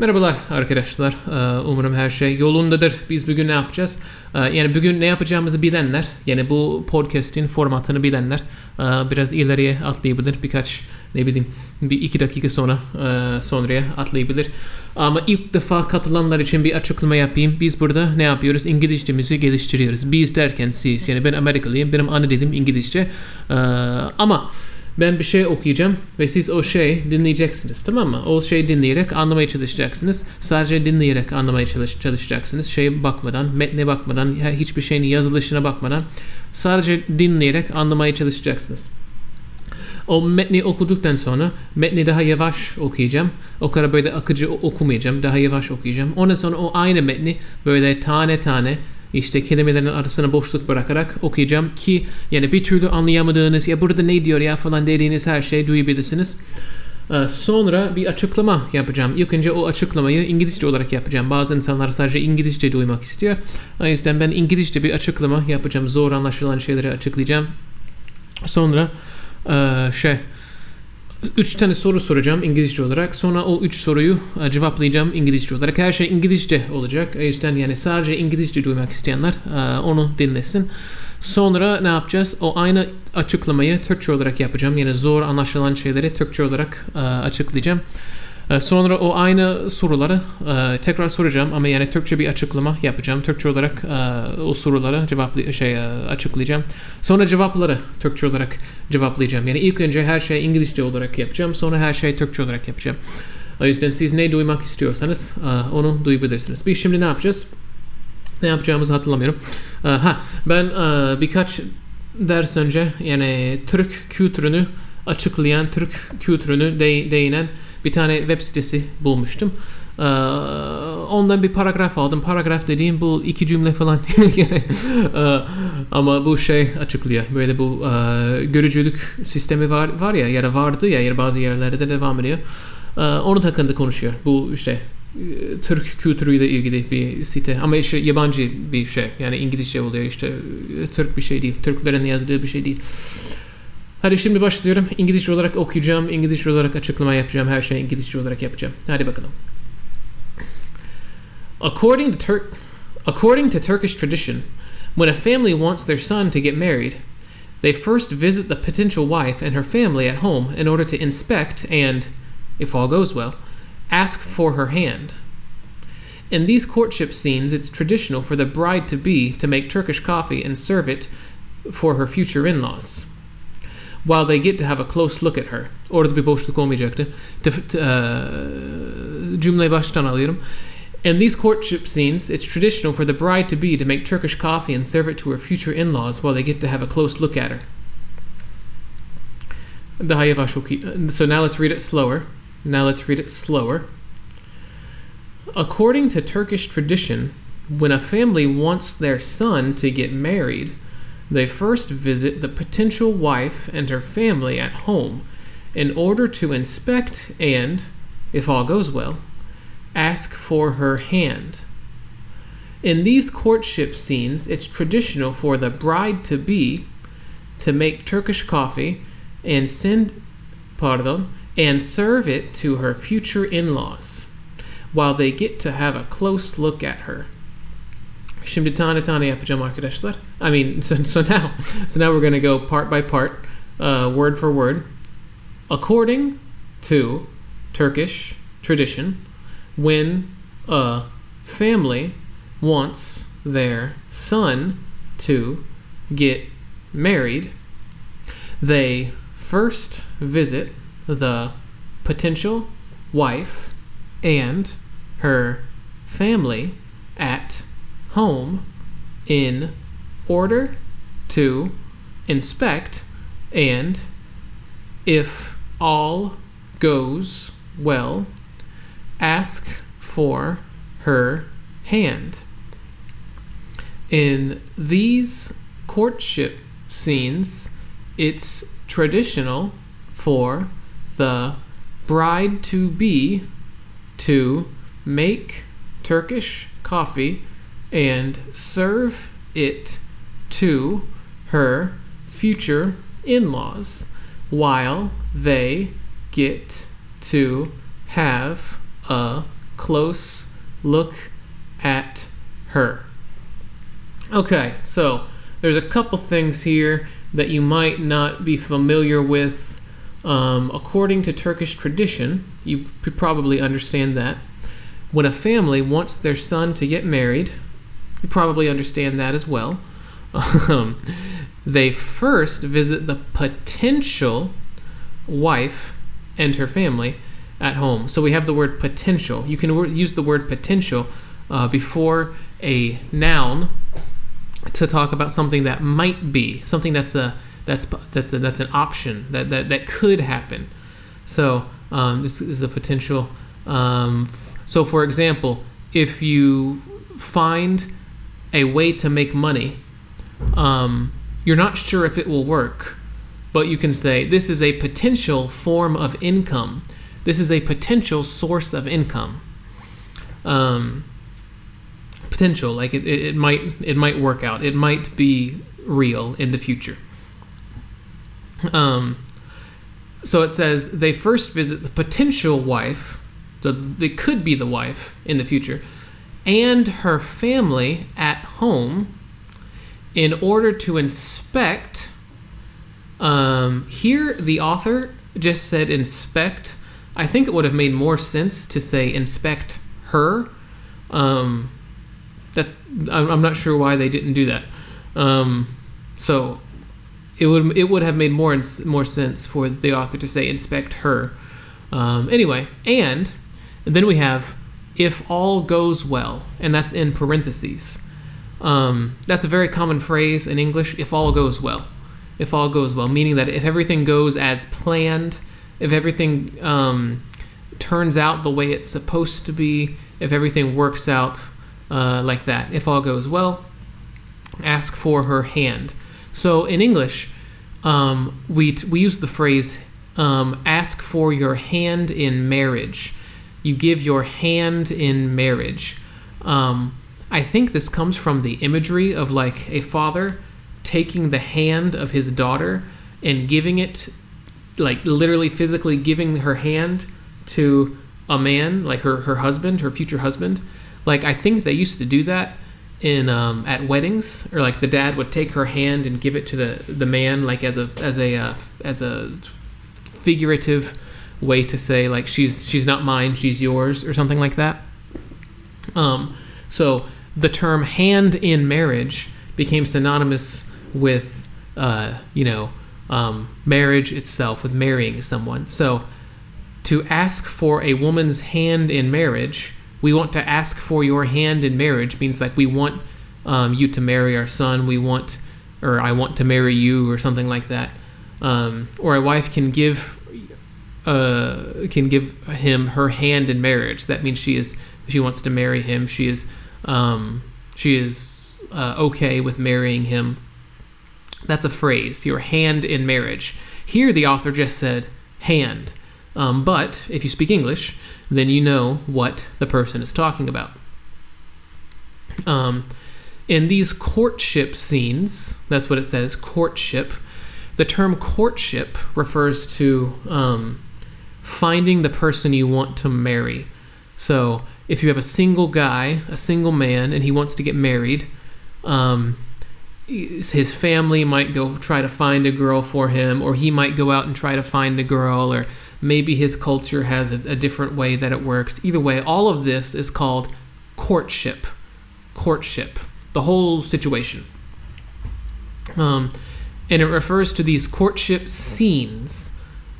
Merhabalar arkadaşlar. Ee, Umarım her şey yolundadır. Biz bugün ne yapacağız? Ee, Yani bugün ne yapacağımızı bilenler, yani bu podcast'in formatını bilenler e, biraz ileriye atlayabilir. Birkaç ne bileyim bir iki dakika sonra e, sonraya atlayabilir. Ama ilk defa katılanlar için bir açıklama yapayım. Biz burada ne yapıyoruz? İngilizcemizi geliştiriyoruz. Biz derken siz. Yani ben Amerikalıyım. Benim ana dilim İngilizce. Ee, Ama ben bir şey okuyacağım ve siz o şey dinleyeceksiniz tamam mı? O şey dinleyerek anlamaya çalışacaksınız. Sadece dinleyerek anlamaya çalış çalışacaksınız. Şey bakmadan, metne bakmadan, hiçbir şeyin yazılışına bakmadan sadece dinleyerek anlamaya çalışacaksınız. O metni okuduktan sonra metni daha yavaş okuyacağım. O kadar böyle akıcı okumayacağım. Daha yavaş okuyacağım. Ondan sonra o aynı metni böyle tane tane işte kelimelerin arasına boşluk bırakarak okuyacağım ki yani bir türlü anlayamadığınız ya burada ne diyor ya falan dediğiniz her şeyi duyabilirsiniz. Ee, Sonra bir açıklama yapacağım. İlk önce o açıklamayı İngilizce olarak yapacağım. Bazı insanlar sadece İngilizce duymak istiyor. O yüzden ben İngilizce bir açıklama yapacağım. Zor anlaşılan şeyleri açıklayacağım. Sonra eee, şey üç tane soru soracağım İngilizce olarak. Sonra o üç soruyu e, cevaplayacağım İngilizce olarak. Her şey İngilizce olacak. O yüzden yani sadece İngilizce duymak isteyenler e, onu dinlesin. Sonra ne yapacağız? O aynı açıklamayı Türkçe olarak yapacağım. Yani zor anlaşılan şeyleri Türkçe olarak e, açıklayacağım. E, Sonra o aynı soruları e, tekrar soracağım ama yani Türkçe bir açıklama yapacağım. Türkçe olarak e, o soruları cevaplı şey e, açıklayacağım. Sonra cevapları Türkçe olarak cevaplayacağım. Yani ilk önce her şey İngilizce olarak yapacağım. Sonra her şey Türkçe olarak yapacağım. O yüzden siz ne duymak istiyorsanız onu duyabilirsiniz. Biz şimdi ne yapacağız? Ne yapacağımızı hatırlamıyorum. Ha ben birkaç ders önce yani Türk kültürünü açıklayan, Türk kültürünü de, değinen bir tane web sitesi bulmuştum. Ee, ondan bir paragraf aldım. Paragraf dediğim bu iki cümle falan. Ee, ama bu şey açıklıyor. Böyle bu e, görücülük sistemi var var ya ya da vardı ya bazı yerlerde de devam ediyor. Ee, onun hakkında konuşuyor. Bu işte e, Türk kültürüyle ilgili bir site ama işte yabancı bir şey yani İngilizce oluyor işte Türk bir şey değil Türklerin yazdığı bir şey değil Hadi şimdi başlıyorum. İngilizce olarak okuyacağım. İngilizce olarak açıklama yapacağım. Her şeyi İngilizce olarak yapacağım. Hadi bakalım. According to, Tur- according to Turkish tradition, when a family wants their son to get married, they first visit the potential wife and her family at home in order to inspect and, if all goes well, ask for her hand. In these courtship scenes, it's traditional for the bride to be to make Turkish coffee and serve it for her future in laws while they get to have a close look at her. Orada bir boşluk olmayacaktı. Uh, cümleyi baştan alıyorum. In these courtship scenes, it's traditional for the bride to be to make Turkish coffee and serve it to her future in-laws while they get to have a close look at her. Oku- So now let's read it slower. Now let's read it slower. According to Turkish tradition, when a family wants their son to get married, they first visit the potential wife and her family at home in order to inspect and, if all goes well, ask for her hand. In these courtship scenes, it's traditional for the bride to be to make Turkish coffee and send pardon and serve it to her future in-laws while they get to have a close look at her. Şimdi tane tane yapacağım arkadaşlar. I mean, so, so now, so now we're going to go part by part, uh, word for word. According to Turkish tradition, when a family wants their son to get married, they first visit the potential wife and her family at home in order to inspect and if all goes well ask for her hand. In these courtship scenes it's traditional for the bride to be to make Turkish coffee and serve it to her future in laws while they get to have a close look at her. Okay, so there's a couple things here that you might not be familiar with. Um, according to Turkish tradition, you probably understand that. When a family wants their son to get married, you probably understand that as well. Um, they first visit the potential wife and her family at home. So we have the word potential. You can wor- use the word potential uh, before a noun to talk about something that might be something that's a that's that's a, that's an option that that, that could happen. So um, this is a potential. Um, f- so for example, if you find a way to make money, um, you're not sure if it will work, but you can say this is a potential form of income. This is a potential source of income. Um, potential, like it, it, it might it might work out. It might be real in the future. Um, so it says they first visit the potential wife, so they could be the wife in the future, and her family at home in order to inspect. Um, here, the author just said inspect. I think it would have made more sense to say inspect her. Um, that's I'm, not sure why they didn't do that. Um, so it would it would have made more more sense for the author to say inspect her. Um, anyway, and then we have if all goes well, and that's in parentheses. Um, that's a very common phrase in English. If all goes well, if all goes well, meaning that if everything goes as planned, if everything um, turns out the way it's supposed to be, if everything works out uh, like that, if all goes well, ask for her hand. So in English, um, we t- we use the phrase um, "ask for your hand in marriage." You give your hand in marriage. Um, I think this comes from the imagery of like a father taking the hand of his daughter and giving it, like literally physically giving her hand to a man, like her her husband, her future husband. Like I think they used to do that in um, at weddings, or like the dad would take her hand and give it to the the man, like as a as a uh, as a figurative way to say like she's she's not mine, she's yours, or something like that. Um, so the term hand in marriage became synonymous with uh, you know um, marriage itself, with marrying someone. So to ask for a woman's hand in marriage, we want to ask for your hand in marriage means like we want um, you to marry our son. We want, or I want to marry you, or something like that. Um, or a wife can give uh, can give him her hand in marriage. That means she is she wants to marry him. She is um, she is uh, okay with marrying him. That's a phrase. Your hand in marriage. Here, the author just said hand. Um, but if you speak English, then you know what the person is talking about. Um, in these courtship scenes, that's what it says courtship. The term courtship refers to um, finding the person you want to marry. So if you have a single guy, a single man, and he wants to get married, um, his family might go try to find a girl for him, or he might go out and try to find a girl, or maybe his culture has a, a different way that it works. Either way, all of this is called courtship. Courtship. The whole situation. Um, and it refers to these courtship scenes.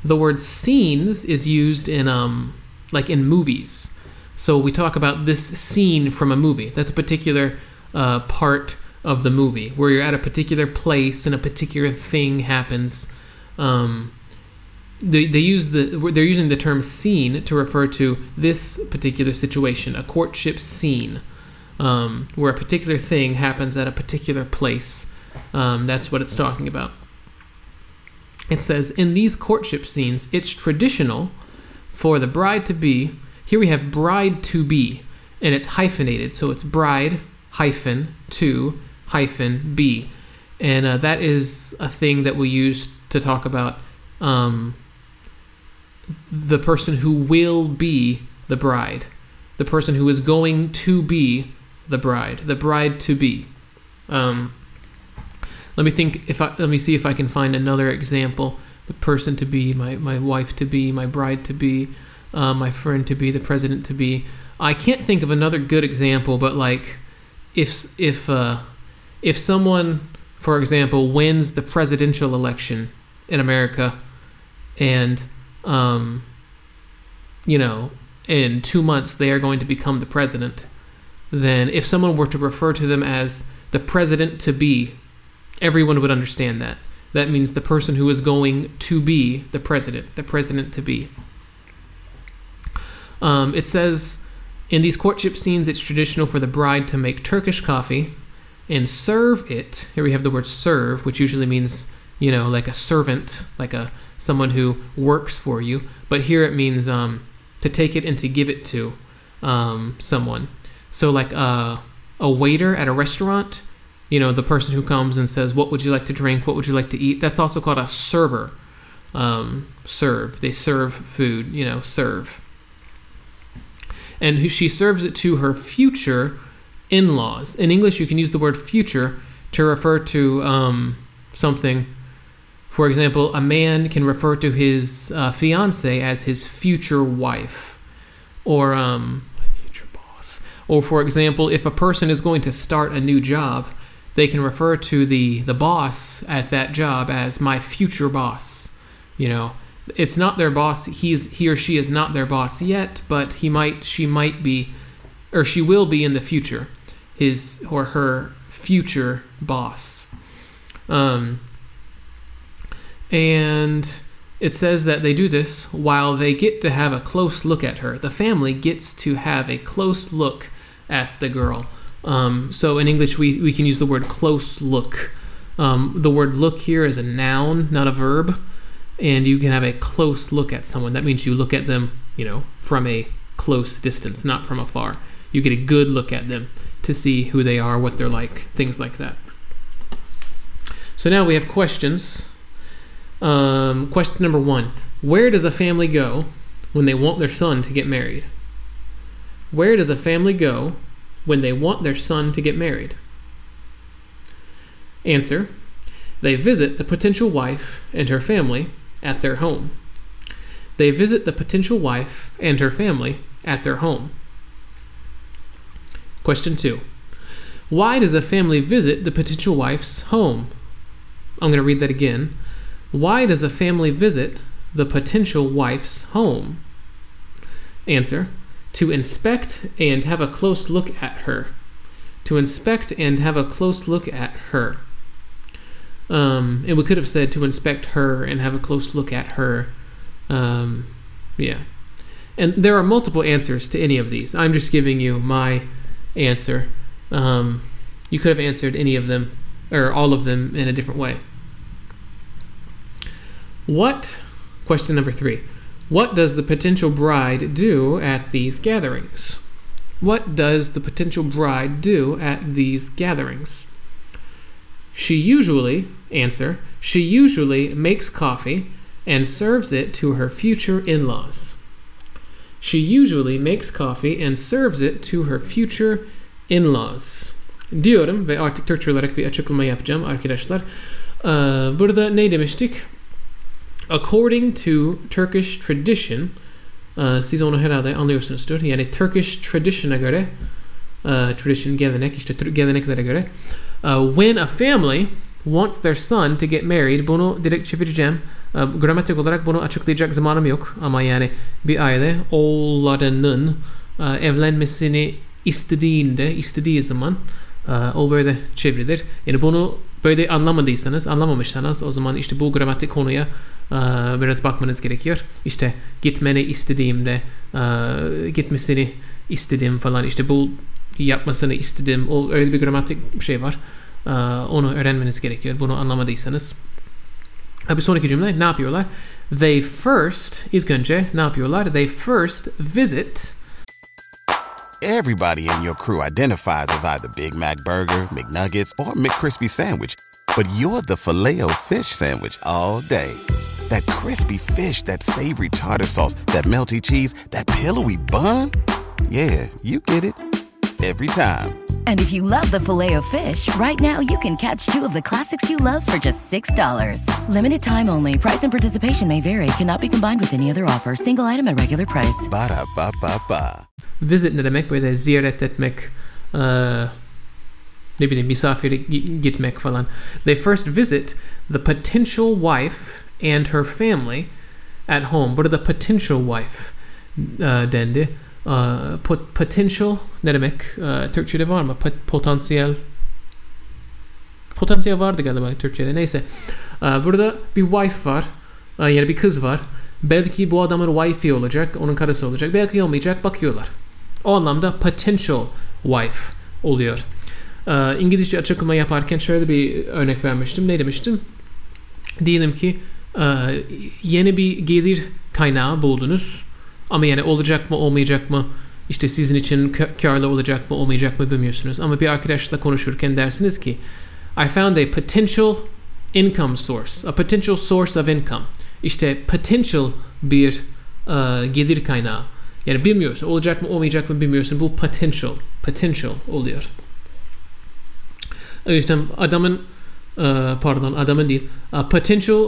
The word scenes is used in um, like in movies. So we talk about this scene from a movie. That's a particular uh, part of the movie where you're at a particular place and a particular thing happens. Um, they, they use the they're using the term scene to refer to this particular situation, a courtship scene, um, where a particular thing happens at a particular place. Um, that's what it's talking about. It says in these courtship scenes, it's traditional for the bride to be. Here we have bride to be, and it's hyphenated, so it's bride hyphen to hyphen be, and uh, that is a thing that we use to talk about um, the person who will be the bride, the person who is going to be the bride, the bride to be. Um, let me think if I let me see if I can find another example. The person to be, my, my wife to be, my bride to be, uh, my friend to be, the president to be. I can't think of another good example, but like if if uh, if someone, for example, wins the presidential election in America, and um, you know, in two months they are going to become the president, then if someone were to refer to them as the president to be, everyone would understand that. That means the person who is going to be the president, the president to be. Um, it says in these courtship scenes, it's traditional for the bride to make Turkish coffee and serve it. Here we have the word serve, which usually means, you know, like a servant, like a someone who works for you. But here it means um, to take it and to give it to um, someone. So, like a, a waiter at a restaurant, you know, the person who comes and says, What would you like to drink? What would you like to eat? That's also called a server. Um, serve. They serve food, you know, serve. And she serves it to her future in laws. In English, you can use the word future to refer to um, something. For example, a man can refer to his uh, fiance as his future wife, or um, future boss. Or, for example, if a person is going to start a new job, they can refer to the the boss at that job as my future boss. You know, it's not their boss. He's he or she is not their boss yet, but he might, she might be, or she will be in the future his or her future boss. Um, and it says that they do this while they get to have a close look at her. The family gets to have a close look at the girl. Um, so in English, we, we can use the word close look. Um, the word look here is a noun, not a verb. And you can have a close look at someone. That means you look at them, you know, from a close distance, not from afar. You get a good look at them to see who they are, what they're like, things like that. So now we have questions. Um, question number one Where does a family go when they want their son to get married? Where does a family go when they want their son to get married? Answer They visit the potential wife and her family at their home. They visit the potential wife and her family at their home. Question two Why does a family visit the potential wife's home? I'm going to read that again. Why does a family visit the potential wife's home? Answer To inspect and have a close look at her. To inspect and have a close look at her. Um, and we could have said to inspect her and have a close look at her. Um, yeah. And there are multiple answers to any of these. I'm just giving you my answer. Um, you could have answered any of them or all of them in a different way. What, question number three, What does the potential bride do at these gatherings? What does the potential bride do at these gatherings? She usually, answer, she usually makes coffee and serves it to her future in laws. She usually makes coffee and serves it to her future in laws. Diyorum ve artık Türkçe olarak bir açıklama yapacağım arkadaşlar. Burada ne demiştik? According to Turkish tradition, e, siz onu herhalde anlıyorsunuzdur. Yani Turkish tradition'a göre, e, tradition gelenek, işte geleneklere göre, uh, when a family wants their son to get married, bunu direkt çevireceğim. E, gramatik olarak bunu açıklayacak zamanım yok ama yani bir aile oğullarının e, evlenmesini istediğinde, istediği zaman e, o böyle çevrilir. Yani bunu böyle anlamadıysanız, anlamamışsanız o zaman işte bu gramatik konuya e, biraz bakmanız gerekiyor. İşte gitmeni istediğimde, e, gitmesini istedim falan işte bu yapmasını istedim. O öyle bir gramatik şey var. E, onu öğrenmeniz gerekiyor. Bunu anlamadıysanız. Bir sonraki cümle ne yapıyorlar? They first, ilk önce ne yapıyorlar? They first visit Everybody in your crew identifies as either Big Mac Burger, McNuggets, or McCrispy Sandwich. But you're the filet fish Sandwich all day. That crispy fish, that savory tartar sauce, that melty cheese, that pillowy bun. Yeah, you get it. Every time. And if you love the filet of fish, right now you can catch two of the classics you love for just $6. Limited time only. Price and participation may vary. Cannot be combined with any other offer. Single item at regular price. Ba-da-ba-ba-ba. Visit ne demek? Böyle ziyaret etmek, eee, uh, ne bileyim misafire gi- gitmek falan. They first visit the potential wife and her family at home. Burada potential wife eee, dendi. Eee, pot- potential ne demek? Eee, Türkçe'de var mı? Pot- potansiyel potansiyel vardı galiba Türkçe'de. Neyse. Eee, burada bir wife var. Eee, yani bir kız var. Belki bu adamın wifey olacak, onun karısı olacak. Belki olmayacak, bakıyorlar. O anlamda potential wife oluyor. Ee, İngilizce açıklama yaparken şöyle bir örnek vermiştim. Ne demiştim? Diyelim ki e, yeni bir gelir kaynağı buldunuz. Ama yani olacak mı olmayacak mı? İşte sizin için karlı olacak mı olmayacak mı bilmiyorsunuz. Ama bir arkadaşla konuşurken dersiniz ki I found a potential income source. A potential source of income. İşte potential bir e, gelir kaynağı. Yani bilmiyorsun. Olacak mı olmayacak mı bilmiyorsun. Bu potential. Potential oluyor. O yüzden adamın e, pardon adamın değil e, potential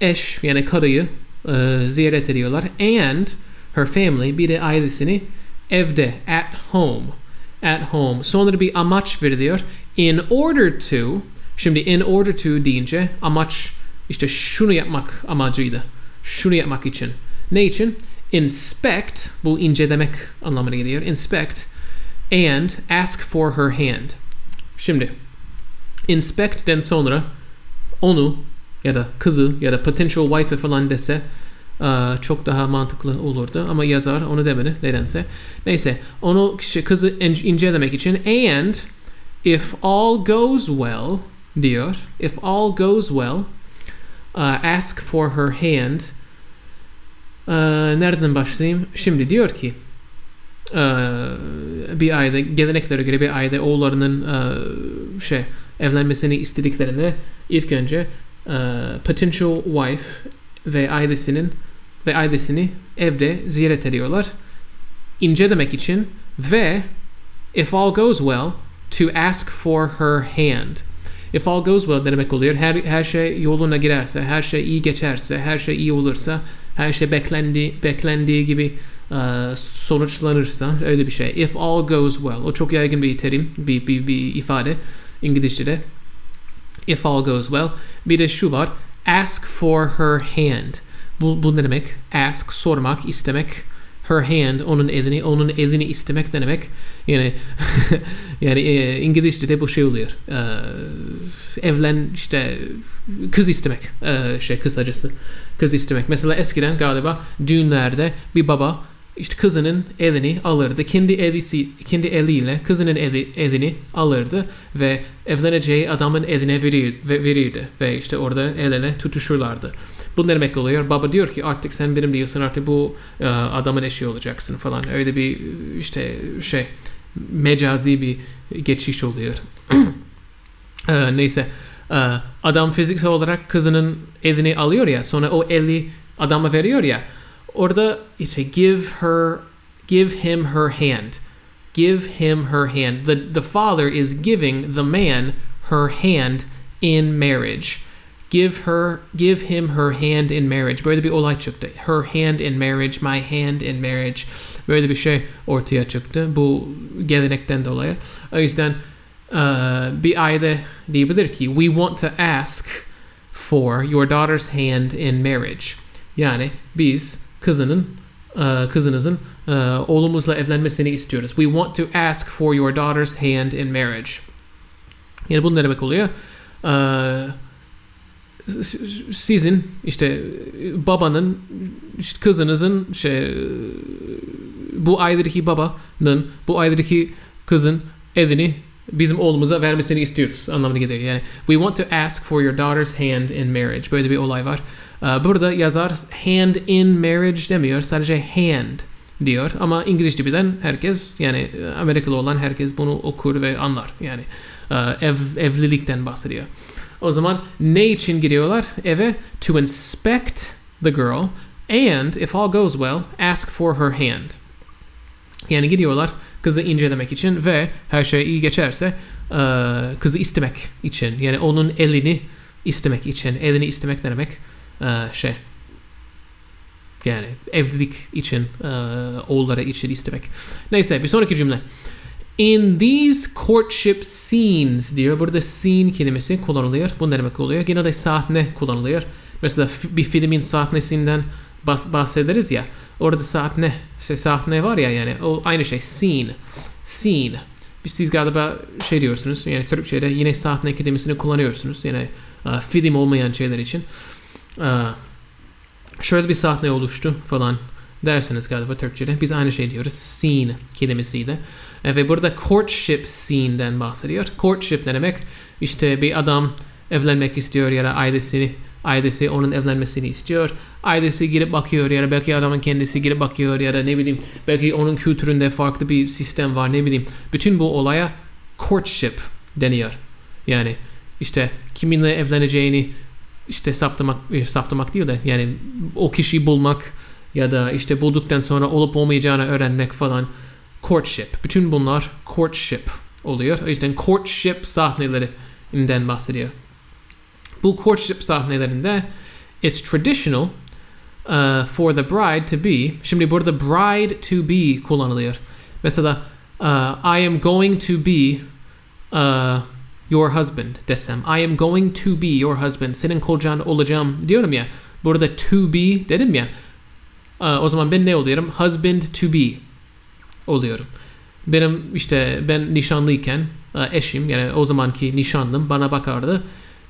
eş yani karıyı e, ziyaret ediyorlar. And her family bir de ailesini evde at home at home. Sonra bir amaç veriliyor. İn order to şimdi in order to deyince amaç işte şunu yapmak amacıyla şunu yapmak için. Ne için? İnspect bu incelemek anlamına geliyor. İnspect and ask for her hand. Şimdi inspect'ten sonra onu ya da kızı ya da potential wife falan dese eee, çok daha mantıklı olurdu ama yazar onu demedi nedense. Neyse onu kişi kızı in- incelemek için and if all goes well diyor. If all goes well uh, ask for her hand. Eee, nereden başlayayım? Şimdi diyor ki bir aile geleneklere göre bir aile oğullarının şey evlenmesini istediklerinde ilk önce potential wife ve ailesinin ve ailesini evde ziyaret ediyorlar. incelemek için ve if all goes well to ask for her hand. If all goes well demek oluyor? Her, her şey yoluna girerse, her şey iyi geçerse, her şey iyi olursa, her şey beklendi, beklendiği gibi e, sonuçlanırsa öyle bir şey. If all goes well. O çok yaygın bir terim, bir, bir, bir ifade İngilizce'de. If all goes well. Bir de şu var. Ask for her hand. Bu, bu ne demek? Ask, sormak, istemek. Her hand, onun elini, onun elini istemek ne demek? Yani yani e, İngilizce'de bu şey oluyor. E, evlen işte kız istemek e, şey kısacası. Kız istemek. Mesela eskiden galiba düğünlerde bir baba işte kızının elini alırdı. Kendi elisi, kendi eliyle kızının eli, elini alırdı ve evleneceği adamın eline verir, ve verirdi. Ve işte orada el ele tutuşurlardı. Bu ne demek oluyor? Baba diyor ki artık sen benim değilsin artık bu e, adamın eşi olacaksın falan. Öyle bir işte şey mecazi bir geçiş oluyor. e, neyse. E, adam fiziksel olarak kızının elini alıyor ya sonra o eli adama veriyor ya orada işte give her give him her hand. Give him her hand. The the father is giving the man her hand in marriage. Give her give him her hand in marriage. Her hand in marriage my hand in marriage. Böyle bir şey ortaya çıktı bu gelenekten dolayı o yüzden uh, bir ki we want to ask for your daughter's hand in marriage. Yani biz kızının uh, kızınızın uh, oğlumuzla evlenmesini istiyoruz. We want to ask for your daughter's hand in marriage. Yani bu ne demek oluyor? Uh, sizin işte babanın işte kızınızın şey bu aydaki babanın bu aydaki kızın elini bizim oğlumuza vermesini istiyoruz anlamına geliyor. Yani we want to ask for your daughter's hand in marriage. Böyle bir olay var. Burada yazar hand in marriage demiyor. Sadece hand diyor. Ama İngilizce bilen herkes yani Amerikalı olan herkes bunu okur ve anlar. Yani ev, evlilikten bahsediyor. O zaman ne için gidiyorlar eve? To inspect the girl and if all goes well ask for her hand. Yani gidiyorlar kızı incelemek için ve her şey iyi geçerse kızı istemek için. Yani onun elini istemek için. Elini istemek ne demek? şey yani evlilik için oğulları için istemek. Neyse bir sonraki cümle. In these courtship scenes diyor. Burada scene kelimesi kullanılıyor. Bu ne demek oluyor? Genelde sahne kullanılıyor. Mesela bir filmin sahnesinden bahs bahsederiz ya. Orada sahne, şey, sahne var ya yani. O aynı şey. Scene. Scene. Siz galiba şey diyorsunuz. Yani Türkçe'de yine sahne kelimesini kullanıyorsunuz. Yani uh, film olmayan şeyler için. Uh, şöyle bir sahne oluştu falan dersiniz galiba Türkçe'de. Biz aynı şey diyoruz. Scene kelimesiyle. E, ve burada courtship scene'den bahsediyor. Courtship ne demek? İşte bir adam evlenmek istiyor ya da ailesi ailesi onun evlenmesini istiyor. Ailesi girip bakıyor ya da belki adamın kendisi girip bakıyor ya da ne bileyim belki onun kültüründe farklı bir sistem var ne bileyim. Bütün bu olaya courtship deniyor. Yani işte kiminle evleneceğini işte saptamak, saptamak değil de yani o kişiyi bulmak ya da işte bulduktan sonra olup olmayacağını öğrenmek falan courtship. Bütün bunlar courtship oluyor. O yüzden courtship sahnelerinden bahsediyor. Bu courtship sahnelerinde it's traditional uh, for the bride to be. Şimdi burada bride to be kullanılıyor. Mesela uh, I am going to be uh, your husband desem. I am going to be your husband. Senin kocan olacağım diyorum ya. Burada to be dedim ya. Uh, o zaman ben ne oluyorum? Husband to be oluyorum. Benim işte ben nişanlıyken uh, eşim yani o zamanki nişanlım bana bakardı.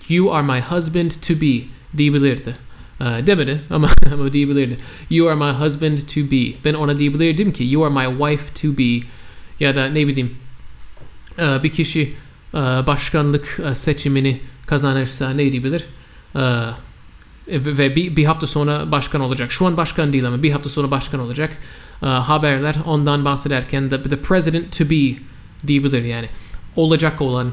You are my husband to be diyebilirdi. Uh, demedi ama, ama diyebilirdi. You are my husband to be. Ben ona diyebilirdim ki you are my wife to be. Ya da ne bileyim uh, bir kişi uh, başkanlık seçimini kazanırsa ne diyebilir? Uh, ve bir, hafta sonra başkan olacak. Şu an başkan değil ama bir hafta sonra başkan olacak. Haberler ondan bahsederken the, the president to be diyebilir yani. Olacak olan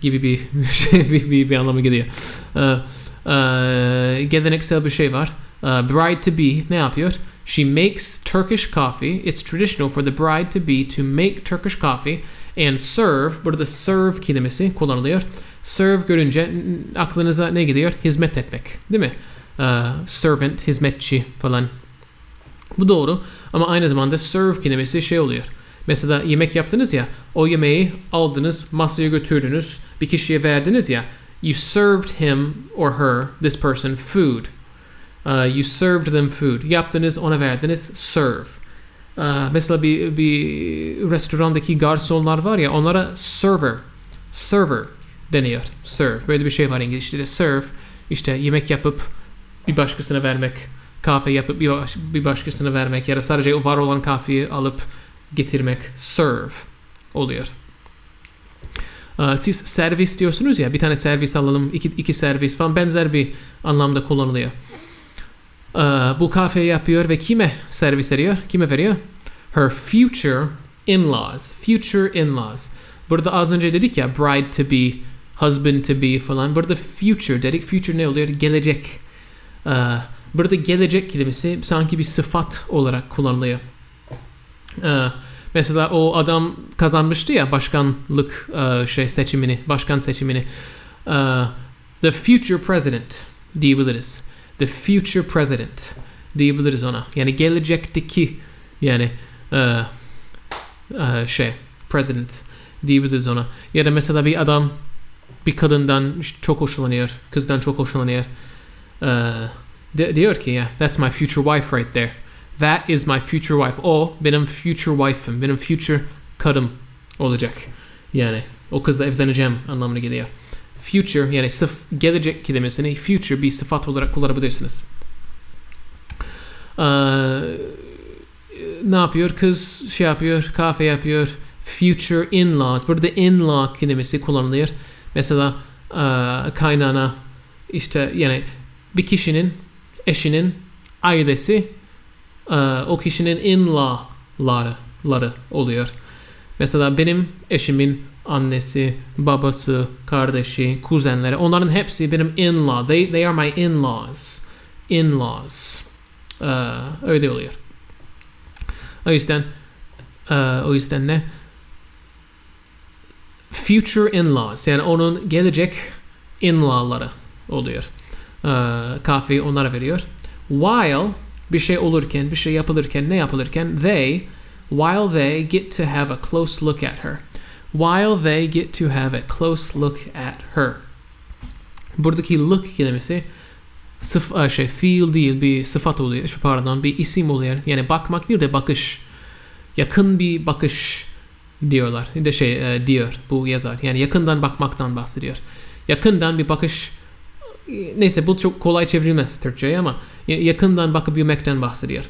gibi bir şey bir, bir, bir anlamı geliyor. Uh, uh, geleneksel bir şey var. Uh, bride to be ne yapıyor? She makes Turkish coffee. It's traditional for the bride to be to make Turkish coffee and serve. Burada serve kelimesi kullanılıyor. Serve görünce aklınıza ne gidiyor? Hizmet etmek. Değil mi? Uh, servant, hizmetçi falan. Bu doğru ama aynı zamanda serve kelimesi şey oluyor. Mesela yemek yaptınız ya, o yemeği aldınız, masaya götürdünüz, bir kişiye verdiniz ya, you served him or her, this person, food. Uh, you served them food. Yaptınız, ona verdiniz, serve. Uh, mesela bir, bir restorandaki garsonlar var ya, onlara server, server deniyor. Serve. Böyle bir şey var İngilizce'de. Serve, işte yemek yapıp bir başkasına vermek, kahve yapıp bir, baş, bir başkasına vermek ya da sadece var olan kahveyi alıp getirmek serve oluyor. Uh, siz servis diyorsunuz ya bir tane servis alalım iki, iki servis falan benzer bir anlamda kullanılıyor. Ee, bu kahve yapıyor ve kime servis ediyor? Kime veriyor? Her future in-laws. Future in-laws. Burada az önce dedik ya bride to be, husband to be falan. Burada future dedik. Future ne oluyor? Gelecek. Ee, burada gelecek kelimesi sanki bir sıfat olarak kullanılıyor. Ee, mesela o adam kazanmıştı ya başkanlık e, şey seçimini, başkan seçimini. Ee, the future president diyebiliriz. The future president diyebiliriz ona. Yani gelecekteki yani e, e, şey president diyebiliriz ona. Ya da mesela bir adam bir kadından çok hoşlanıyor, kızdan çok hoşlanıyor. Ee, di- diyor ki ya that's my future wife right there. That is my future wife. O benim future wife'im, benim future karım olacak. Yani o kızla evleneceğim anlamına geliyor. Future yani sıf gelecek kelimesini future bir sıfat olarak kullanabilirsiniz. Ee, ne yapıyor? Kız şey yapıyor, kahve yapıyor. Future in-laws. Burada in-law kelimesi kullanılıyor. Mesela e, kaynana işte yani bir kişinin eşinin ailesi o kişinin in-law'ları ları oluyor. Mesela benim eşimin annesi, babası, kardeşi, kuzenleri onların hepsi benim in-law. They, they are my in-laws. In-laws. Ee, öyle oluyor. O yüzden e, o yüzden ne? Future in-laws yani onun gelecek in-law'ları oluyor. Ee, kahveyi onlara veriyor. While bir şey olurken, bir şey yapılırken, ne yapılırken they while they get to have a close look at her. While they get to have a close look at her. Buradaki look kelimesi sıf e, şey fiil değil bir sıfat oluyor. Pardon bir isim oluyor. Yani bakmak değil de bakış. Yakın bir bakış diyorlar. De şey e, diyor bu yazar. Yani yakından bakmaktan bahsediyor. Yakından bir bakış e, neyse bu çok kolay çevrilmez Türkçe'ye ama yakından bakabilmekten bahsediyor.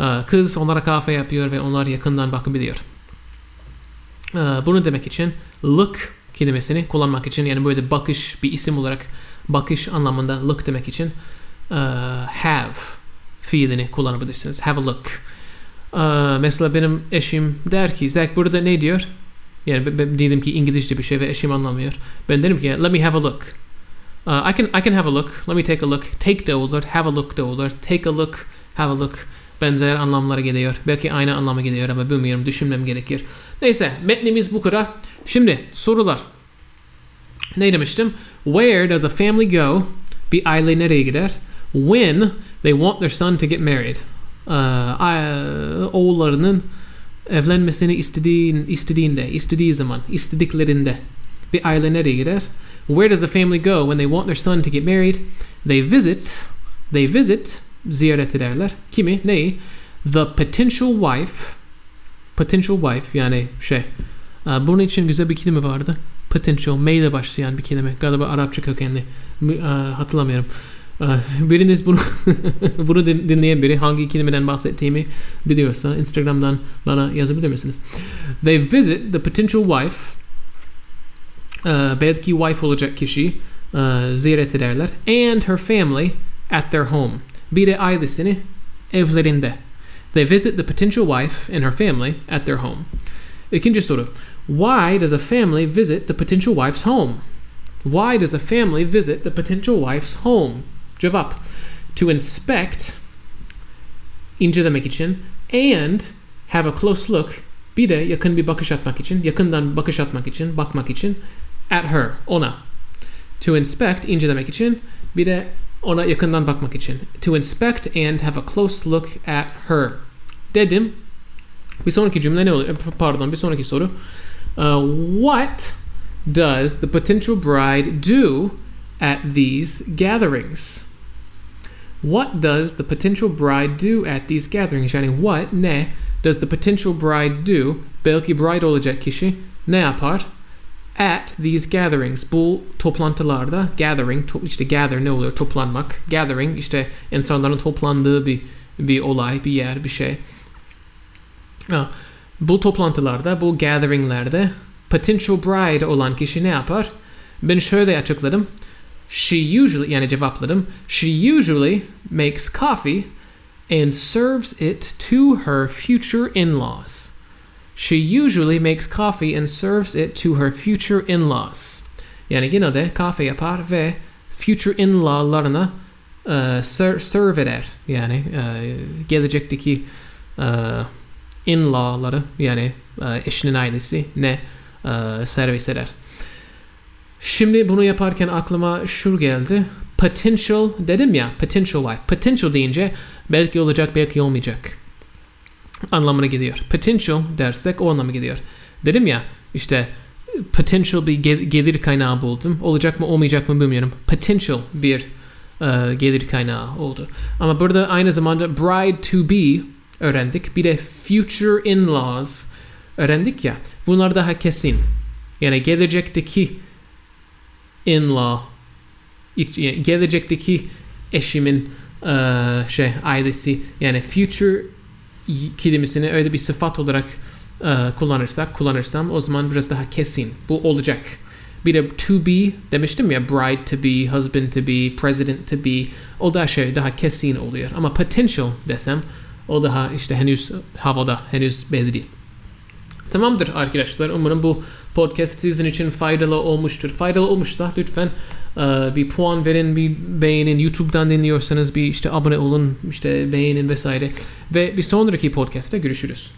E, Kız onlara kahve yapıyor ve onlar yakından bakabiliyor. E, Bunu demek için look kelimesini kullanmak için yani böyle bakış bir isim olarak bakış anlamında look demek için e, have fiilini kullanabilirsiniz. Have a look. Mesela benim eşim der ki Zach burada ne diyor? Yani ben- ben diyelim ki İngilizce bir şey ve eşim anlamıyor. Ben derim ki let me have a look. Uh, I can I can have a look. Let me take a look. Take de olur, have a look de olur. Take a look, have a look. Benzer anlamlara geliyor. Belki aynı anlama geliyor ama bilmiyorum. Düşünmem gerekir. Neyse metnimiz bu kadar. Şimdi sorular. Ne demiştim? Where does a family go? Bir aile nereye gider? When they want their son to get married. A- oğullarının evlenmesini istediğin, istediğinde, istediği zaman, istediklerinde bir aile nereye gider? Where does the family go when they want their son to get married? They visit, they visit, ziyaret ederler. Kimi? Neyi? The potential wife, potential wife yani şey, e, bunun için güzel bir kelime vardı. Potential, M ile başlayan bir kelime. Galiba Arapça kökenli. E, Hatırlamıyorum. E, Biriniz bunu bunu din- dinleyen biri hangi kelimeden bahsettiğimi biliyorsa Instagram'dan bana yazabilir misiniz? They visit the potential wife Uh, e, belki wife olacak kişi e, ziyaret ederler and her family at their home. Bir de ailesini evlerinde. They visit the potential wife and her family at their home. İkinci soru. Why does a family visit the potential wife's home? Why does a family visit the potential wife's home? Cevap. To inspect, incelemek için and have a close look bir de yakın bir bakış atmak için, yakından bakış atmak için, bakmak için at her, ona. To inspect, incelemek için bir de ona yakından bakmak için. To inspect and have a close look at her. Dedim. Bir sonraki cümle ne oluyor? Pardon, bir sonraki soru. Uh, what does the potential bride do at these gatherings? What does the potential bride do at these gatherings? Yani what, ne, does the potential bride do? Belki bride olacak kişi ne yapar? At these gatherings. Bu toplantılarda gathering, to, işte gather ne oluyor? Toplanmak. Gathering işte insanların toplandığı bir bir olay, bir yer, bir şey. Ha, bu toplantılarda, bu gatheringlerde potential bride olan kişi ne yapar? Ben şöyle açıkladım. She usually yani cevapladım. She usually makes coffee and serves it to her future in-laws. She usually makes coffee and serves it to her future in-laws. Yani genelde kahve yapar ve future in-law'larına e, ser, serve eder. Yani e, gelecekteki e, in-law'ları yani e, eşinin ailesi ne e, servis eder. Şimdi bunu yaparken aklıma şu geldi. Potential dedim ya potential wife. Potential deyince belki olacak belki olmayacak anlamına geliyor. Potential dersek o anlamına geliyor. Dedim ya işte potential bir gel- gelir kaynağı buldum. Olacak mı olmayacak mı bilmiyorum. Potential bir e, gelir kaynağı oldu. Ama burada aynı zamanda bride to be öğrendik. Bir de future in-laws öğrendik ya. Bunlar daha kesin. Yani gelecekteki in-law gelecekteki eşimin e, şey ailesi yani future kelimesini öyle bir sıfat olarak e, kullanırsak kullanırsam o zaman biraz daha kesin bu olacak. Bir de to be demiştim ya bride to be, husband to be, president to be o da şey daha kesin oluyor. Ama potential desem o daha işte henüz havada henüz belli değil. Tamamdır arkadaşlar. Umarım bu podcast sizin için faydalı olmuştur. Faydalı olmuşsa lütfen e, bir puan verin, bir beğenin. YouTube'dan dinliyorsanız bir işte abone olun, işte beğenin vesaire. Ve bir sonraki podcast'ta görüşürüz.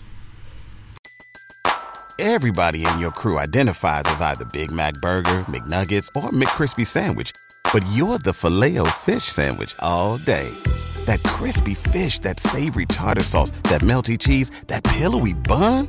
Everybody in your crew identifies as either Big Mac Burger, McNuggets, or McCrispy Sandwich. But you're the filet fish Sandwich all day. That crispy fish, that savory tartar sauce, that melty cheese, that pillowy bun.